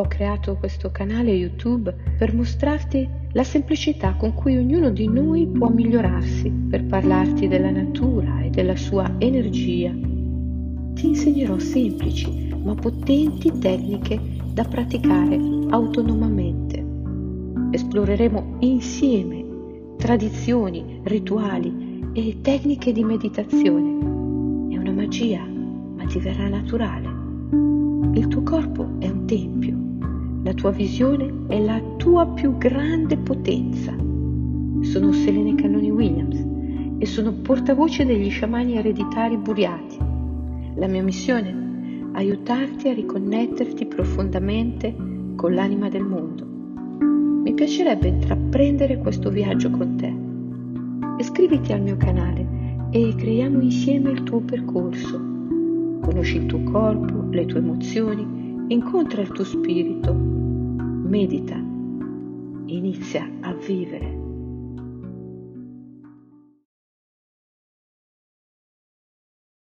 Ho creato questo canale YouTube per mostrarti la semplicità con cui ognuno di noi può migliorarsi, per parlarti della natura e della sua energia. Ti insegnerò semplici ma potenti tecniche da praticare autonomamente. Esploreremo insieme tradizioni, rituali e tecniche di meditazione. È una magia, ma ti verrà naturale. Il tuo corpo è un tempio la tua visione è la tua più grande potenza. Sono Selene Cannoni Williams e sono portavoce degli sciamani ereditari buriati. La mia missione? Aiutarti a riconnetterti profondamente con l'anima del mondo. Mi piacerebbe intraprendere questo viaggio con te. Iscriviti al mio canale e creiamo insieme il tuo percorso. Conosci il tuo corpo, le tue emozioni, incontra il tuo spirito medita, inizia a vivere.